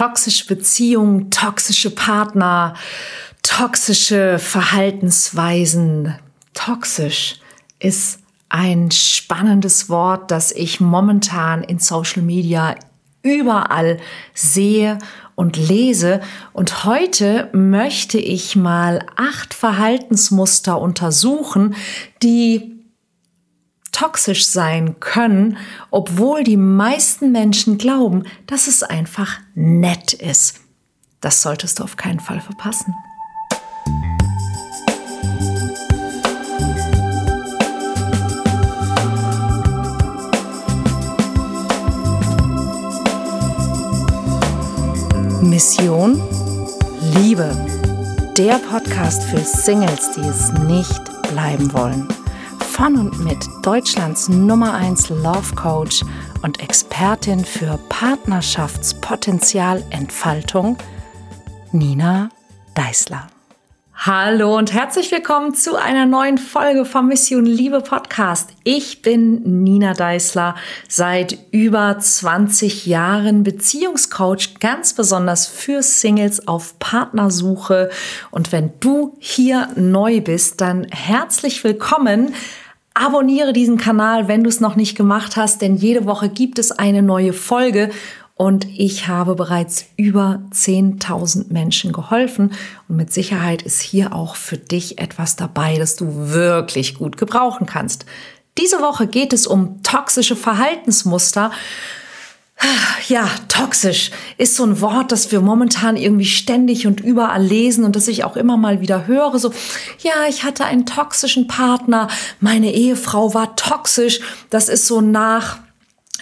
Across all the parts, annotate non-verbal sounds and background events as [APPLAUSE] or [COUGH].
toxische Beziehungen, toxische Partner, toxische Verhaltensweisen. Toxisch ist ein spannendes Wort, das ich momentan in Social Media überall sehe und lese. Und heute möchte ich mal acht Verhaltensmuster untersuchen, die toxisch sein können, obwohl die meisten Menschen glauben, dass es einfach nett ist. Das solltest du auf keinen Fall verpassen. Mission Liebe. Der Podcast für Singles, die es nicht bleiben wollen. Von und mit Deutschlands Nummer 1 Love Coach und Expertin für Partnerschaftspotenzialentfaltung, Nina Deißler. Hallo und herzlich willkommen zu einer neuen Folge vom Mission Liebe Podcast. Ich bin Nina Deißler, seit über 20 Jahren Beziehungscoach, ganz besonders für Singles auf Partnersuche. Und wenn du hier neu bist, dann herzlich willkommen. Abonniere diesen Kanal, wenn du es noch nicht gemacht hast, denn jede Woche gibt es eine neue Folge und ich habe bereits über 10.000 Menschen geholfen. Und mit Sicherheit ist hier auch für dich etwas dabei, das du wirklich gut gebrauchen kannst. Diese Woche geht es um toxische Verhaltensmuster. Ja, toxisch ist so ein Wort, das wir momentan irgendwie ständig und überall lesen und das ich auch immer mal wieder höre. So, ja, ich hatte einen toxischen Partner, meine Ehefrau war toxisch. Das ist so nach,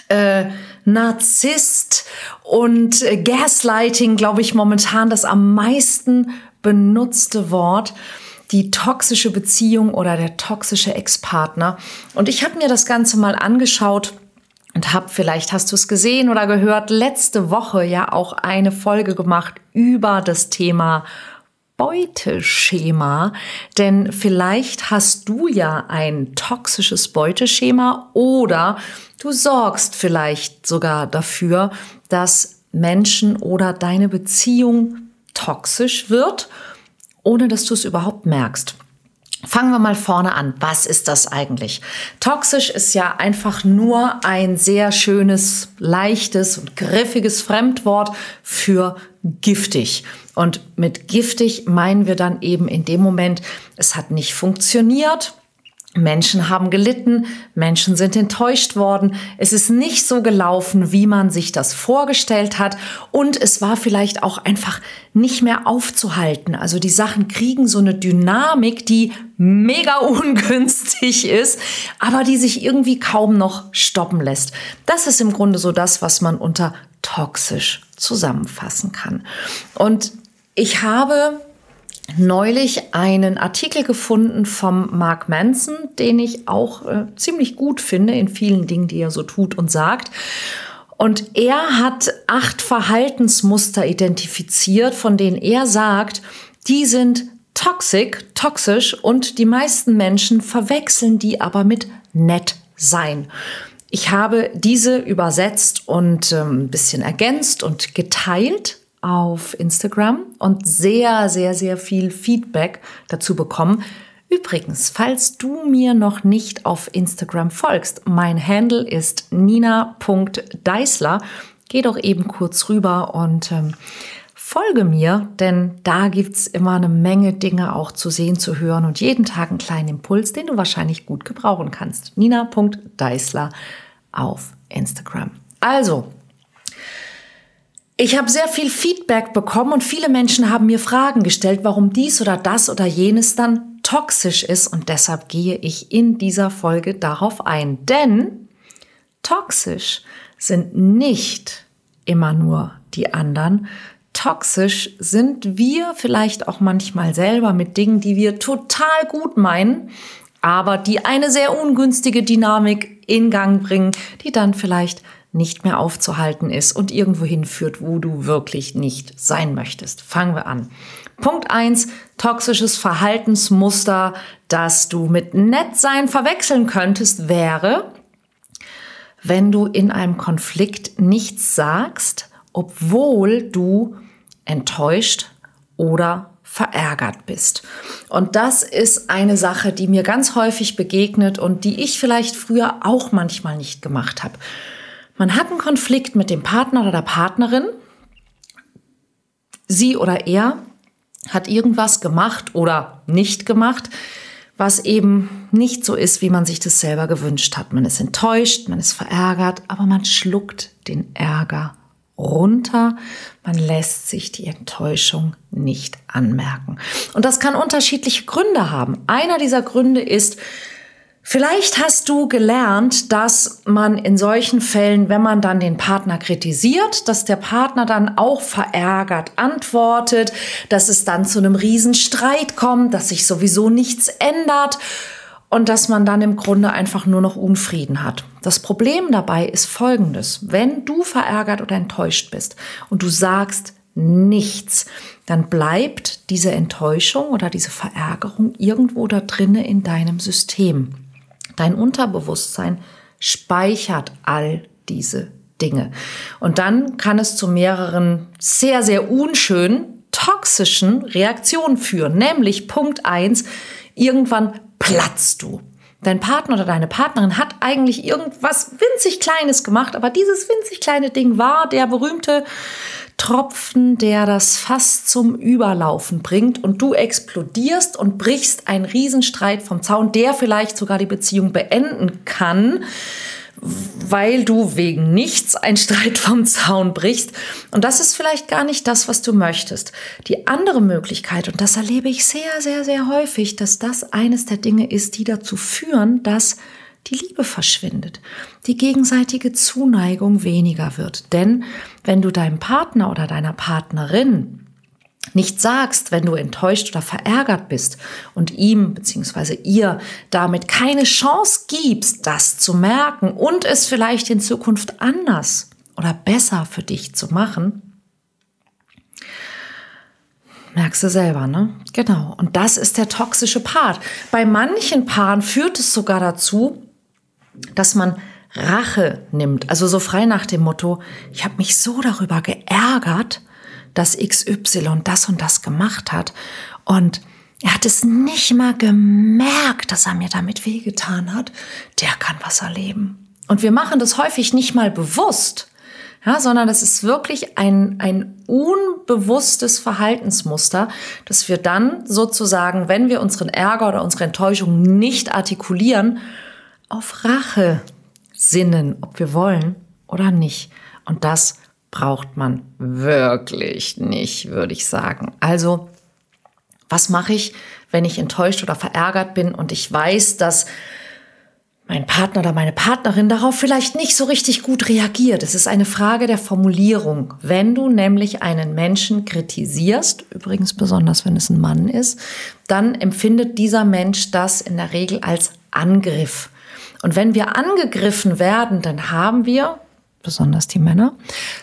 äh, Narzisst und Gaslighting, glaube ich, momentan das am meisten benutzte Wort. Die toxische Beziehung oder der toxische Ex-Partner. Und ich habe mir das Ganze mal angeschaut und habe, vielleicht hast du es gesehen oder gehört, letzte Woche ja auch eine Folge gemacht über das Thema Beuteschema. Denn vielleicht hast du ja ein toxisches Beuteschema oder du sorgst vielleicht sogar dafür, dass Menschen oder deine Beziehung toxisch wird, ohne dass du es überhaupt merkst. Fangen wir mal vorne an. Was ist das eigentlich? Toxisch ist ja einfach nur ein sehr schönes, leichtes und griffiges Fremdwort für giftig. Und mit giftig meinen wir dann eben in dem Moment, es hat nicht funktioniert, Menschen haben gelitten, Menschen sind enttäuscht worden, es ist nicht so gelaufen, wie man sich das vorgestellt hat und es war vielleicht auch einfach nicht mehr aufzuhalten. Also die Sachen kriegen so eine Dynamik, die mega [LAUGHS] ungünstig ist, aber die sich irgendwie kaum noch stoppen lässt. Das ist im Grunde so das, was man unter toxisch zusammenfassen kann. Und ich habe neulich einen Artikel gefunden vom Mark Manson, den ich auch äh, ziemlich gut finde in vielen Dingen, die er so tut und sagt. Und er hat acht Verhaltensmuster identifiziert, von denen er sagt, die sind toxisch, toxisch und die meisten Menschen verwechseln die aber mit nett sein. Ich habe diese übersetzt und ähm, ein bisschen ergänzt und geteilt auf Instagram und sehr, sehr, sehr viel Feedback dazu bekommen. Übrigens, falls du mir noch nicht auf Instagram folgst, mein Handle ist nina.deisler. Geh doch eben kurz rüber und ähm, folge mir, denn da gibt es immer eine Menge Dinge auch zu sehen, zu hören und jeden Tag einen kleinen Impuls, den du wahrscheinlich gut gebrauchen kannst. nina.deisler auf Instagram. Also, ich habe sehr viel Feedback bekommen und viele Menschen haben mir Fragen gestellt, warum dies oder das oder jenes dann toxisch ist und deshalb gehe ich in dieser Folge darauf ein. Denn toxisch sind nicht immer nur die anderen. Toxisch sind wir vielleicht auch manchmal selber mit Dingen, die wir total gut meinen, aber die eine sehr ungünstige Dynamik in Gang bringen, die dann vielleicht nicht mehr aufzuhalten ist und irgendwo hinführt, wo du wirklich nicht sein möchtest. Fangen wir an. Punkt eins: toxisches Verhaltensmuster, das du mit Nettsein verwechseln könntest, wäre, wenn du in einem Konflikt nichts sagst obwohl du enttäuscht oder verärgert bist. Und das ist eine Sache, die mir ganz häufig begegnet und die ich vielleicht früher auch manchmal nicht gemacht habe. Man hat einen Konflikt mit dem Partner oder der Partnerin. Sie oder er hat irgendwas gemacht oder nicht gemacht, was eben nicht so ist, wie man sich das selber gewünscht hat. Man ist enttäuscht, man ist verärgert, aber man schluckt den Ärger runter. Man lässt sich die Enttäuschung nicht anmerken. Und das kann unterschiedliche Gründe haben. Einer dieser Gründe ist, Vielleicht hast du gelernt, dass man in solchen Fällen, wenn man dann den Partner kritisiert, dass der Partner dann auch verärgert antwortet, dass es dann zu einem Riesenstreit kommt, dass sich sowieso nichts ändert und dass man dann im Grunde einfach nur noch Unfrieden hat. Das Problem dabei ist folgendes. Wenn du verärgert oder enttäuscht bist und du sagst nichts, dann bleibt diese Enttäuschung oder diese Verärgerung irgendwo da drinnen in deinem System. Dein Unterbewusstsein speichert all diese Dinge. Und dann kann es zu mehreren sehr, sehr unschönen, toxischen Reaktionen führen. Nämlich Punkt eins: irgendwann platzt du. Dein Partner oder deine Partnerin hat eigentlich irgendwas winzig Kleines gemacht, aber dieses winzig kleine Ding war der berühmte Tropfen, der das Fass zum Überlaufen bringt und du explodierst und brichst einen Riesenstreit vom Zaun, der vielleicht sogar die Beziehung beenden kann weil du wegen nichts ein Streit vom Zaun brichst. Und das ist vielleicht gar nicht das, was du möchtest. Die andere Möglichkeit, und das erlebe ich sehr, sehr, sehr häufig, dass das eines der Dinge ist, die dazu führen, dass die Liebe verschwindet, die gegenseitige Zuneigung weniger wird. Denn wenn du deinem Partner oder deiner Partnerin nicht sagst, wenn du enttäuscht oder verärgert bist und ihm bzw. ihr damit keine Chance gibst, das zu merken und es vielleicht in Zukunft anders oder besser für dich zu machen, merkst du selber, ne? Genau. Und das ist der toxische Part. Bei manchen Paaren führt es sogar dazu, dass man Rache nimmt. Also so frei nach dem Motto, ich habe mich so darüber geärgert, dass XY das und das gemacht hat. Und er hat es nicht mal gemerkt, dass er mir damit wehgetan hat. Der kann was erleben. Und wir machen das häufig nicht mal bewusst, ja, sondern das ist wirklich ein, ein unbewusstes Verhaltensmuster, dass wir dann sozusagen, wenn wir unseren Ärger oder unsere Enttäuschung nicht artikulieren, auf Rache sinnen, ob wir wollen oder nicht. Und das braucht man wirklich nicht, würde ich sagen. Also, was mache ich, wenn ich enttäuscht oder verärgert bin und ich weiß, dass mein Partner oder meine Partnerin darauf vielleicht nicht so richtig gut reagiert. Es ist eine Frage der Formulierung. Wenn du nämlich einen Menschen kritisierst, übrigens besonders wenn es ein Mann ist, dann empfindet dieser Mensch das in der Regel als Angriff. Und wenn wir angegriffen werden, dann haben wir, besonders die Männer,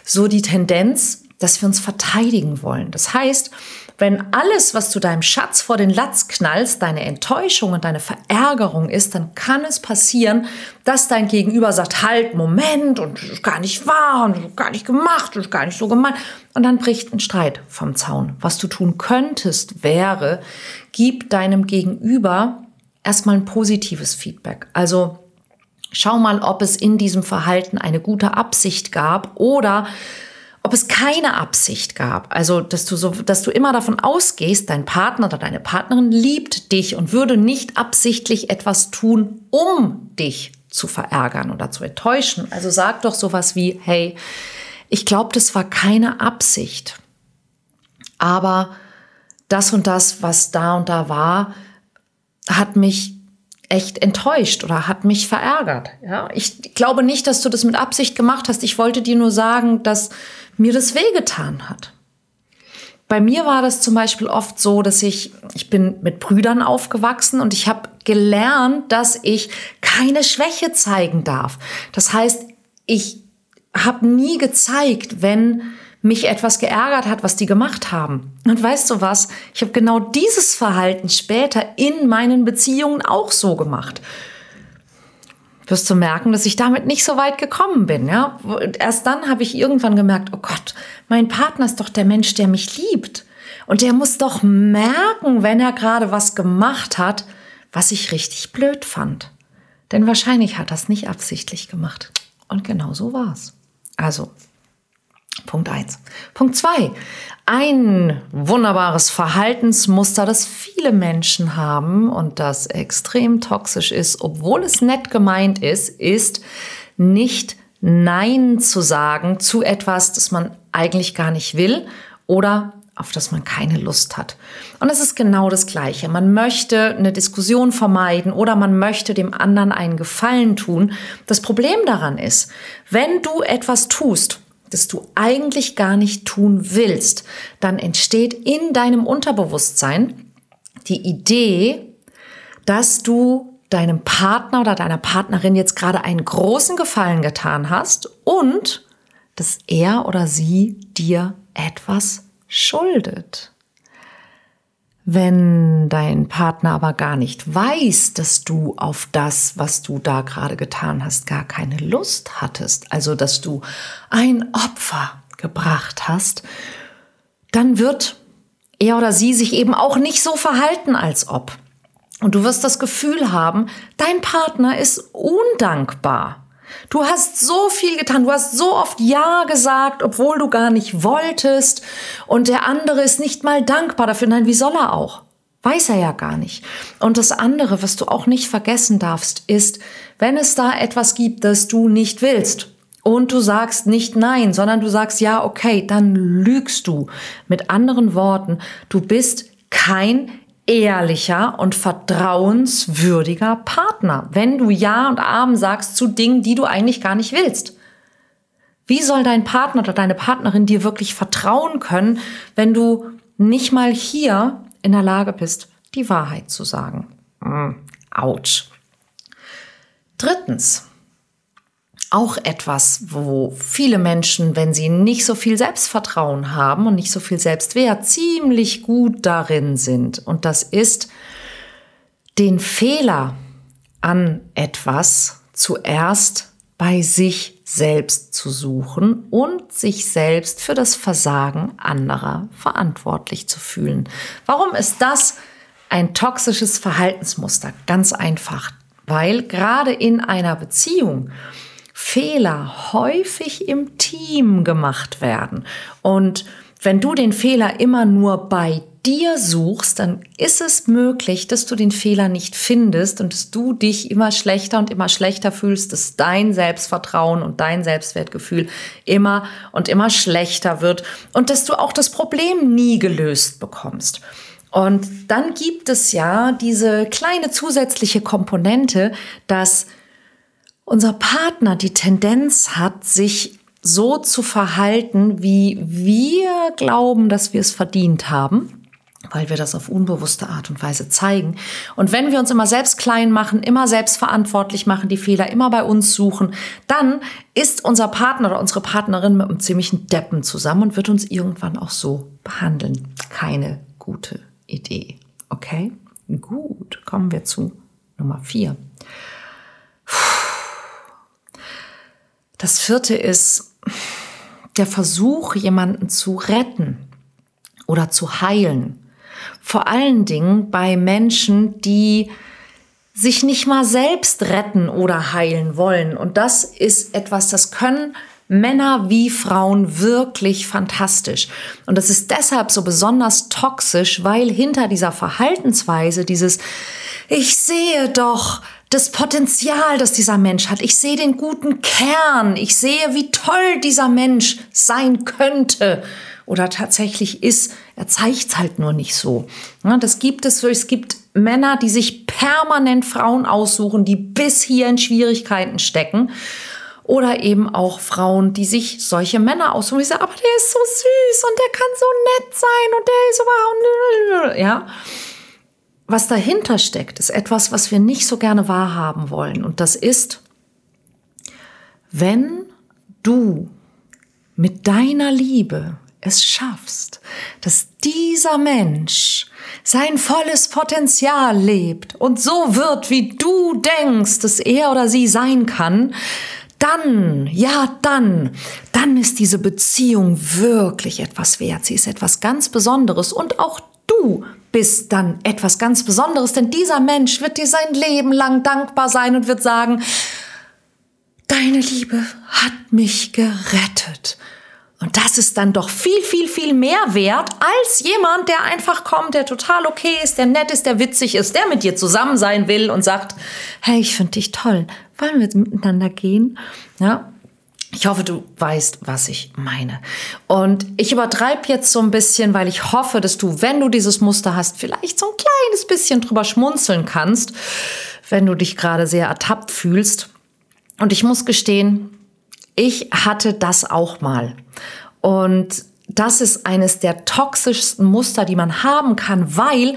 so die Tendenz, dass wir uns verteidigen wollen. Das heißt, wenn alles, was du deinem Schatz vor den Latz knallst, deine Enttäuschung und deine Verärgerung ist, dann kann es passieren, dass dein Gegenüber sagt, halt, Moment, und das ist gar nicht wahr, und das ist gar nicht gemacht, das ist gar nicht so gemeint. Und dann bricht ein Streit vom Zaun. Was du tun könntest, wäre, gib deinem Gegenüber erstmal ein positives Feedback. Also Schau mal, ob es in diesem Verhalten eine gute Absicht gab oder ob es keine Absicht gab. Also, dass du so, dass du immer davon ausgehst, dein Partner oder deine Partnerin liebt dich und würde nicht absichtlich etwas tun, um dich zu verärgern oder zu enttäuschen. Also sag doch sowas wie, hey, ich glaube, das war keine Absicht. Aber das und das, was da und da war, hat mich echt enttäuscht oder hat mich verärgert. Ja, ich glaube nicht, dass du das mit Absicht gemacht hast. Ich wollte dir nur sagen, dass mir das wehgetan hat. Bei mir war das zum Beispiel oft so, dass ich, ich bin mit Brüdern aufgewachsen und ich habe gelernt, dass ich keine Schwäche zeigen darf. Das heißt, ich habe nie gezeigt, wenn mich etwas geärgert hat, was die gemacht haben. Und weißt du was? Ich habe genau dieses Verhalten später in meinen Beziehungen auch so gemacht. Wirst du merken, dass ich damit nicht so weit gekommen bin. Ja? Erst dann habe ich irgendwann gemerkt, oh Gott, mein Partner ist doch der Mensch, der mich liebt. Und der muss doch merken, wenn er gerade was gemacht hat, was ich richtig blöd fand. Denn wahrscheinlich hat er es nicht absichtlich gemacht. Und genau so war es. Also, Punkt eins. Punkt zwei. Ein wunderbares Verhaltensmuster, das viele Menschen haben und das extrem toxisch ist, obwohl es nett gemeint ist, ist nicht Nein zu sagen zu etwas, das man eigentlich gar nicht will oder auf das man keine Lust hat. Und es ist genau das Gleiche. Man möchte eine Diskussion vermeiden oder man möchte dem anderen einen Gefallen tun. Das Problem daran ist, wenn du etwas tust, das du eigentlich gar nicht tun willst, dann entsteht in deinem Unterbewusstsein die Idee, dass du deinem Partner oder deiner Partnerin jetzt gerade einen großen Gefallen getan hast und dass er oder sie dir etwas schuldet. Wenn dein Partner aber gar nicht weiß, dass du auf das, was du da gerade getan hast, gar keine Lust hattest, also dass du ein Opfer gebracht hast, dann wird er oder sie sich eben auch nicht so verhalten, als ob. Und du wirst das Gefühl haben, dein Partner ist undankbar. Du hast so viel getan, du hast so oft Ja gesagt, obwohl du gar nicht wolltest. Und der andere ist nicht mal dankbar dafür. Nein, wie soll er auch? Weiß er ja gar nicht. Und das andere, was du auch nicht vergessen darfst, ist, wenn es da etwas gibt, das du nicht willst, und du sagst nicht nein, sondern du sagst ja, okay, dann lügst du. Mit anderen Worten, du bist kein ehrlicher und vertrauenswürdiger Partner, wenn du Ja und Amen sagst zu Dingen, die du eigentlich gar nicht willst. Wie soll dein Partner oder deine Partnerin dir wirklich vertrauen können, wenn du nicht mal hier in der Lage bist, die Wahrheit zu sagen? Hm, Autsch. Drittens, auch etwas, wo viele Menschen, wenn sie nicht so viel Selbstvertrauen haben und nicht so viel Selbstwert, ziemlich gut darin sind. Und das ist, den Fehler an etwas zuerst bei sich selbst zu suchen und sich selbst für das Versagen anderer verantwortlich zu fühlen. Warum ist das ein toxisches Verhaltensmuster? Ganz einfach, weil gerade in einer Beziehung Fehler häufig im Team gemacht werden. Und wenn du den Fehler immer nur bei dir suchst, dann ist es möglich, dass du den Fehler nicht findest und dass du dich immer schlechter und immer schlechter fühlst, dass dein Selbstvertrauen und dein Selbstwertgefühl immer und immer schlechter wird und dass du auch das Problem nie gelöst bekommst. Und dann gibt es ja diese kleine zusätzliche Komponente, dass unser Partner die Tendenz hat, sich so zu verhalten, wie wir glauben, dass wir es verdient haben, weil wir das auf unbewusste Art und Weise zeigen. Und wenn wir uns immer selbst klein machen, immer selbst verantwortlich machen, die Fehler immer bei uns suchen, dann ist unser Partner oder unsere Partnerin mit einem ziemlichen Deppen zusammen und wird uns irgendwann auch so behandeln. Keine gute Idee. Okay? Gut, kommen wir zu Nummer vier. Das vierte ist der Versuch, jemanden zu retten oder zu heilen. Vor allen Dingen bei Menschen, die sich nicht mal selbst retten oder heilen wollen. Und das ist etwas, das können Männer wie Frauen wirklich fantastisch. Und das ist deshalb so besonders toxisch, weil hinter dieser Verhaltensweise dieses Ich sehe doch, das Potenzial, das dieser Mensch hat. Ich sehe den guten Kern. Ich sehe, wie toll dieser Mensch sein könnte oder tatsächlich ist. Er zeigt halt nur nicht so. das gibt es. Es gibt Männer, die sich permanent Frauen aussuchen, die bis hier in Schwierigkeiten stecken. Oder eben auch Frauen, die sich solche Männer aussuchen. Ich sage, aber der ist so süß und der kann so nett sein und der ist überhaupt, ja was dahinter steckt, ist etwas, was wir nicht so gerne wahrhaben wollen. Und das ist, wenn du mit deiner Liebe es schaffst, dass dieser Mensch sein volles Potenzial lebt und so wird, wie du denkst, dass er oder sie sein kann, dann, ja, dann, dann ist diese Beziehung wirklich etwas wert. Sie ist etwas ganz Besonderes und auch du bist dann etwas ganz Besonderes, denn dieser Mensch wird dir sein Leben lang dankbar sein und wird sagen, deine Liebe hat mich gerettet. Und das ist dann doch viel, viel, viel mehr wert als jemand, der einfach kommt, der total okay ist, der nett ist, der witzig ist, der mit dir zusammen sein will und sagt, hey, ich finde dich toll, wollen wir miteinander gehen? Ja, ich hoffe, du weißt, was ich meine. Und ich übertreibe jetzt so ein bisschen, weil ich hoffe, dass du, wenn du dieses Muster hast, vielleicht so ein kleines bisschen drüber schmunzeln kannst, wenn du dich gerade sehr ertappt fühlst. Und ich muss gestehen, ich hatte das auch mal. Und das ist eines der toxischsten Muster, die man haben kann, weil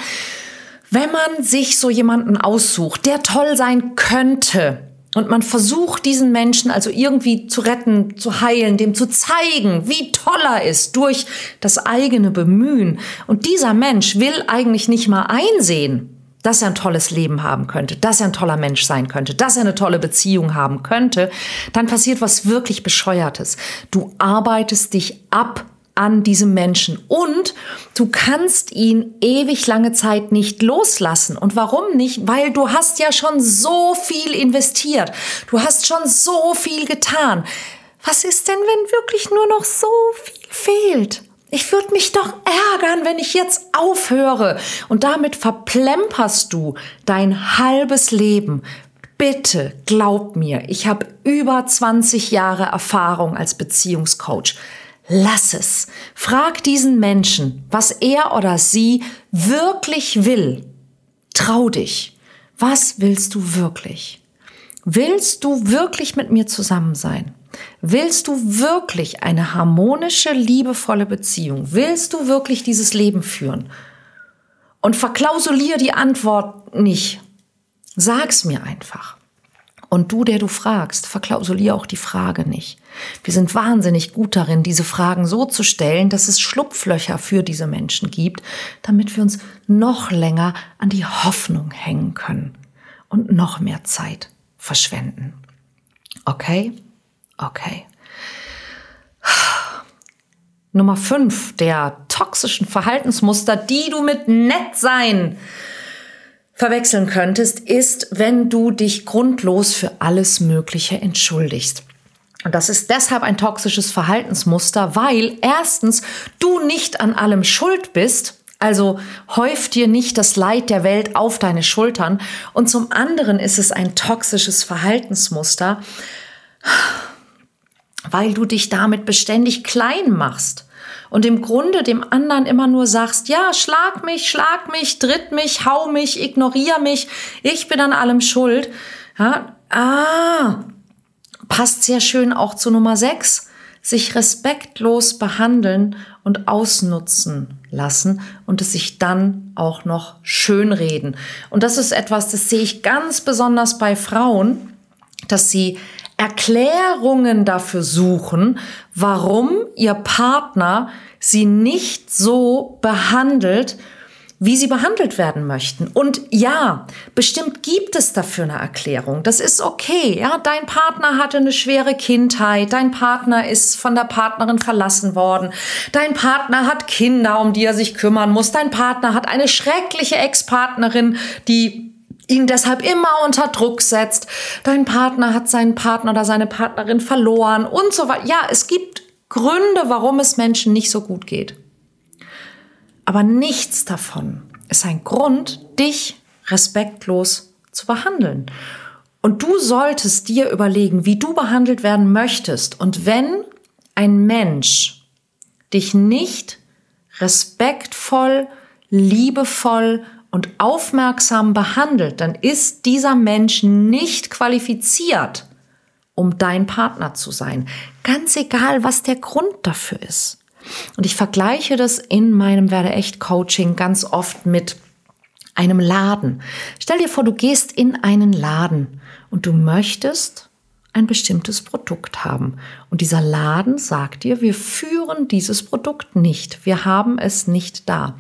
wenn man sich so jemanden aussucht, der toll sein könnte, und man versucht diesen Menschen also irgendwie zu retten, zu heilen, dem zu zeigen, wie toll er ist durch das eigene Bemühen. Und dieser Mensch will eigentlich nicht mal einsehen, dass er ein tolles Leben haben könnte, dass er ein toller Mensch sein könnte, dass er eine tolle Beziehung haben könnte, dann passiert was wirklich bescheuertes. Du arbeitest dich ab an diesem Menschen und du kannst ihn ewig lange Zeit nicht loslassen. Und warum nicht? Weil du hast ja schon so viel investiert. Du hast schon so viel getan. Was ist denn, wenn wirklich nur noch so viel fehlt? Ich würde mich doch ärgern, wenn ich jetzt aufhöre. Und damit verplemperst du dein halbes Leben. Bitte glaub mir, ich habe über 20 Jahre Erfahrung als Beziehungscoach. Lass es. Frag diesen Menschen, was er oder sie wirklich will. Trau dich. Was willst du wirklich? Willst du wirklich mit mir zusammen sein? Willst du wirklich eine harmonische, liebevolle Beziehung? Willst du wirklich dieses Leben führen? Und verklausulier die Antwort nicht. Sag's mir einfach. Und du, der du fragst, verklausulier auch die Frage nicht. Wir sind wahnsinnig gut darin, diese Fragen so zu stellen, dass es Schlupflöcher für diese Menschen gibt, damit wir uns noch länger an die Hoffnung hängen können und noch mehr Zeit verschwenden. Okay? Okay. Nummer fünf der toxischen Verhaltensmuster, die du mit Nettsein verwechseln könntest, ist, wenn du dich grundlos für alles Mögliche entschuldigst. Und das ist deshalb ein toxisches Verhaltensmuster, weil erstens du nicht an allem schuld bist, also häuft dir nicht das Leid der Welt auf deine Schultern. Und zum anderen ist es ein toxisches Verhaltensmuster, weil du dich damit beständig klein machst und im Grunde dem anderen immer nur sagst, ja, schlag mich, schlag mich, tritt mich, hau mich, ignoriere mich, ich bin an allem schuld. Ja, ah, passt sehr schön auch zu Nummer 6, sich respektlos behandeln und ausnutzen lassen und es sich dann auch noch schönreden. Und das ist etwas, das sehe ich ganz besonders bei Frauen, dass sie Erklärungen dafür suchen, warum ihr Partner sie nicht so behandelt, wie sie behandelt werden möchten. Und ja, bestimmt gibt es dafür eine Erklärung. Das ist okay. Ja, dein Partner hatte eine schwere Kindheit. Dein Partner ist von der Partnerin verlassen worden. Dein Partner hat Kinder, um die er sich kümmern muss. Dein Partner hat eine schreckliche Ex-Partnerin, die ihn deshalb immer unter Druck setzt. Dein Partner hat seinen Partner oder seine Partnerin verloren und so weiter. Ja, es gibt Gründe, warum es Menschen nicht so gut geht. Aber nichts davon ist ein Grund, dich respektlos zu behandeln. Und du solltest dir überlegen, wie du behandelt werden möchtest. Und wenn ein Mensch dich nicht respektvoll, liebevoll und aufmerksam behandelt, dann ist dieser Mensch nicht qualifiziert, um dein Partner zu sein. Ganz egal, was der Grund dafür ist. Und ich vergleiche das in meinem Werde echt Coaching ganz oft mit einem Laden. Stell dir vor, du gehst in einen Laden und du möchtest ein bestimmtes Produkt haben. Und dieser Laden sagt dir, wir führen dieses Produkt nicht, wir haben es nicht da.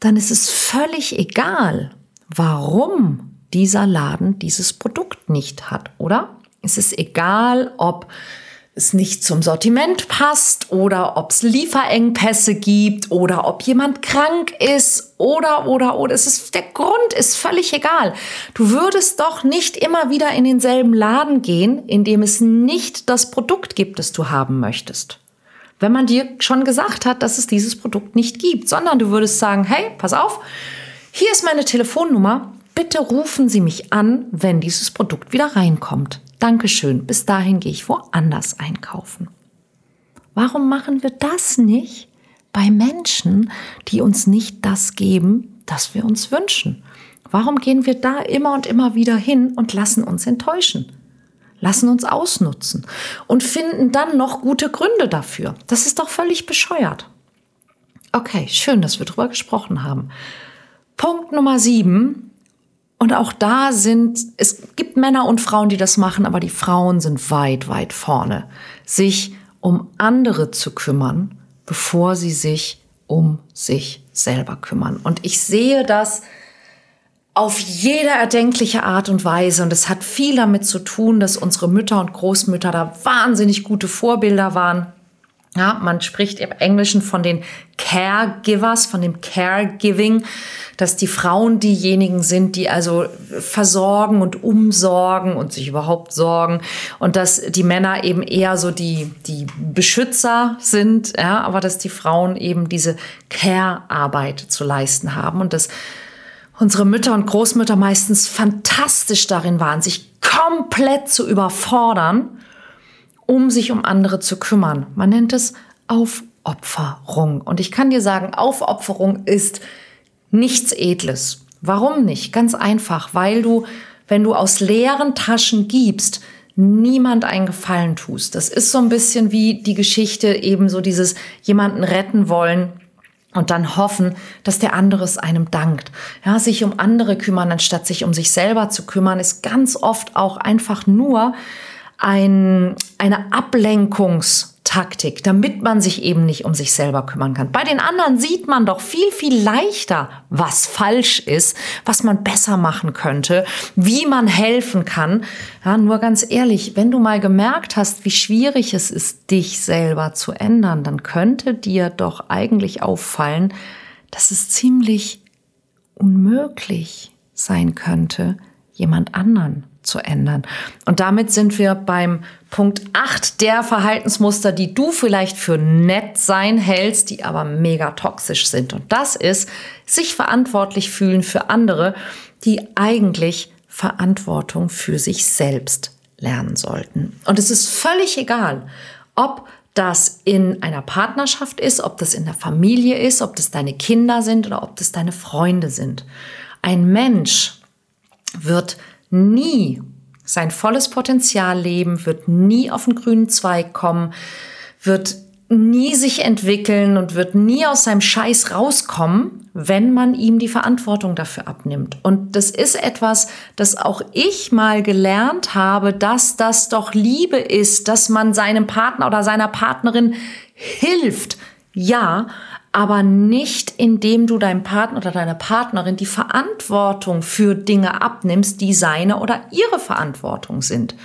Dann ist es völlig egal, warum dieser Laden dieses Produkt nicht hat, oder? Es ist egal, ob es nicht zum Sortiment passt oder ob es Lieferengpässe gibt oder ob jemand krank ist oder oder oder es ist der Grund ist völlig egal. Du würdest doch nicht immer wieder in denselben Laden gehen, in dem es nicht das Produkt gibt, das du haben möchtest. Wenn man dir schon gesagt hat, dass es dieses Produkt nicht gibt, sondern du würdest sagen, hey, pass auf, hier ist meine Telefonnummer, bitte rufen Sie mich an, wenn dieses Produkt wieder reinkommt. Dankeschön, bis dahin gehe ich woanders einkaufen. Warum machen wir das nicht bei Menschen, die uns nicht das geben, das wir uns wünschen? Warum gehen wir da immer und immer wieder hin und lassen uns enttäuschen? Lassen uns ausnutzen und finden dann noch gute Gründe dafür. Das ist doch völlig bescheuert. Okay, schön, dass wir drüber gesprochen haben. Punkt Nummer sieben, und auch da sind, es gibt Männer und Frauen, die das machen, aber die Frauen sind weit, weit vorne, sich um andere zu kümmern, bevor sie sich um sich selber kümmern. Und ich sehe das auf jede erdenkliche Art und Weise. Und es hat viel damit zu tun, dass unsere Mütter und Großmütter da wahnsinnig gute Vorbilder waren. Ja, man spricht im Englischen von den Caregivers, von dem Caregiving, dass die Frauen diejenigen sind, die also versorgen und umsorgen und sich überhaupt sorgen und dass die Männer eben eher so die, die Beschützer sind, ja, aber dass die Frauen eben diese Care-Arbeit zu leisten haben und dass unsere Mütter und Großmütter meistens fantastisch darin waren, sich komplett zu überfordern um sich um andere zu kümmern. Man nennt es Aufopferung. Und ich kann dir sagen, Aufopferung ist nichts Edles. Warum nicht? Ganz einfach, weil du, wenn du aus leeren Taschen gibst, niemand einen Gefallen tust. Das ist so ein bisschen wie die Geschichte eben so dieses jemanden retten wollen und dann hoffen, dass der andere es einem dankt. Ja, sich um andere kümmern, anstatt sich um sich selber zu kümmern, ist ganz oft auch einfach nur ein, eine Ablenkungstaktik, damit man sich eben nicht um sich selber kümmern kann. Bei den anderen sieht man doch viel, viel leichter, was falsch ist, was man besser machen könnte, wie man helfen kann. Ja, nur ganz ehrlich, wenn du mal gemerkt hast, wie schwierig es ist, dich selber zu ändern, dann könnte dir doch eigentlich auffallen, dass es ziemlich unmöglich sein könnte, jemand anderen zu ändern. Und damit sind wir beim Punkt 8 der Verhaltensmuster, die du vielleicht für nett sein hältst, die aber mega toxisch sind. Und das ist, sich verantwortlich fühlen für andere, die eigentlich Verantwortung für sich selbst lernen sollten. Und es ist völlig egal, ob das in einer Partnerschaft ist, ob das in der Familie ist, ob das deine Kinder sind oder ob das deine Freunde sind. Ein Mensch wird nie sein volles Potenzial leben, wird nie auf den grünen Zweig kommen, wird nie sich entwickeln und wird nie aus seinem Scheiß rauskommen, wenn man ihm die Verantwortung dafür abnimmt. Und das ist etwas, das auch ich mal gelernt habe, dass das doch Liebe ist, dass man seinem Partner oder seiner Partnerin hilft. Ja, aber nicht indem du deinem Partner oder deiner Partnerin die Verantwortung für Dinge abnimmst, die seine oder ihre Verantwortung sind.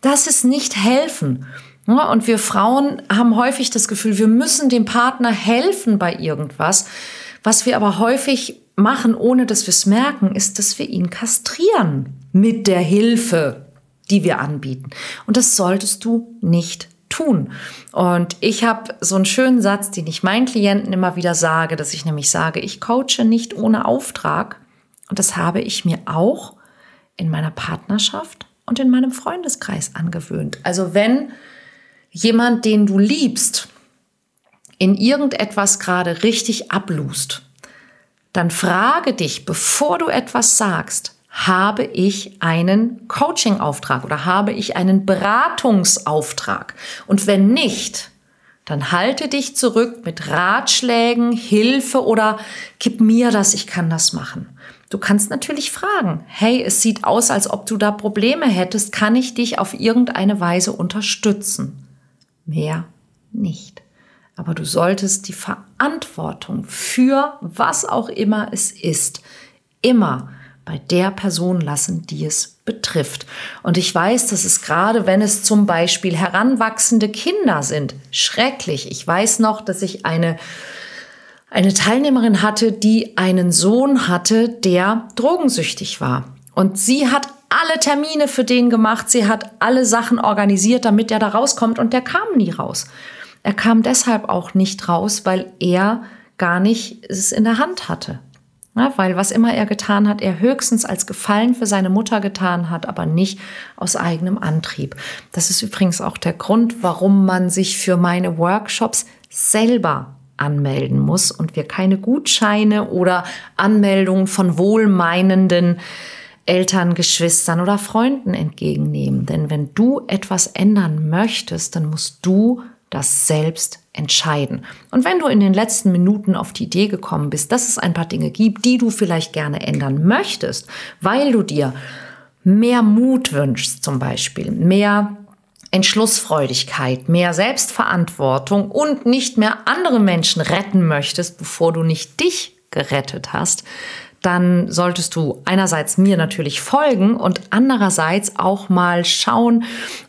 Das ist nicht helfen. Und wir Frauen haben häufig das Gefühl, wir müssen dem Partner helfen bei irgendwas. Was wir aber häufig machen, ohne dass wir es merken, ist, dass wir ihn kastrieren mit der Hilfe, die wir anbieten. Und das solltest du nicht tun. Und ich habe so einen schönen Satz, den ich meinen Klienten immer wieder sage, dass ich nämlich sage, ich coache nicht ohne Auftrag. Und das habe ich mir auch in meiner Partnerschaft und in meinem Freundeskreis angewöhnt. Also wenn jemand, den du liebst, in irgendetwas gerade richtig ablust, dann frage dich, bevor du etwas sagst, habe ich einen Coaching-Auftrag oder habe ich einen Beratungsauftrag? Und wenn nicht, dann halte dich zurück mit Ratschlägen, Hilfe oder gib mir das, ich kann das machen. Du kannst natürlich fragen, hey, es sieht aus, als ob du da Probleme hättest, kann ich dich auf irgendeine Weise unterstützen? Mehr nicht. Aber du solltest die Verantwortung für was auch immer es ist, immer bei der Person lassen, die es betrifft. Und ich weiß, dass es gerade, wenn es zum Beispiel heranwachsende Kinder sind, schrecklich. Ich weiß noch, dass ich eine, eine Teilnehmerin hatte, die einen Sohn hatte, der drogensüchtig war. Und sie hat alle Termine für den gemacht, sie hat alle Sachen organisiert, damit er da rauskommt und der kam nie raus. Er kam deshalb auch nicht raus, weil er gar nicht es in der Hand hatte. Ja, weil was immer er getan hat, er höchstens als Gefallen für seine Mutter getan hat, aber nicht aus eigenem Antrieb. Das ist übrigens auch der Grund, warum man sich für meine Workshops selber anmelden muss und wir keine Gutscheine oder Anmeldungen von wohlmeinenden Eltern, Geschwistern oder Freunden entgegennehmen. Denn wenn du etwas ändern möchtest, dann musst du das selbst entscheiden. Und wenn du in den letzten Minuten auf die Idee gekommen bist, dass es ein paar Dinge gibt, die du vielleicht gerne ändern möchtest, weil du dir mehr Mut wünschst zum Beispiel, mehr Entschlussfreudigkeit, mehr Selbstverantwortung und nicht mehr andere Menschen retten möchtest, bevor du nicht dich gerettet hast, dann solltest du einerseits mir natürlich folgen und andererseits auch mal schauen,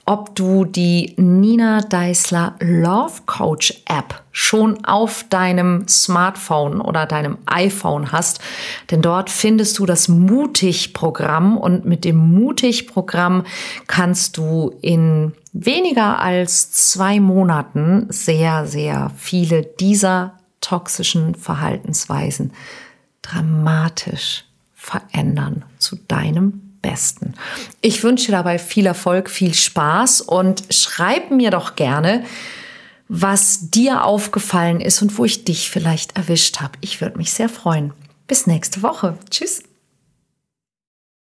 ob du die Nina Deisler Love Coach App schon auf deinem Smartphone oder deinem iPhone hast. Denn dort findest du das Mutig-Programm und mit dem Mutig-Programm kannst du in weniger als zwei Monaten sehr, sehr viele dieser toxischen Verhaltensweisen dramatisch verändern zu deinem Besten. Ich wünsche dabei viel Erfolg, viel Spaß und schreib mir doch gerne, was dir aufgefallen ist und wo ich dich vielleicht erwischt habe. Ich würde mich sehr freuen. Bis nächste Woche. Tschüss.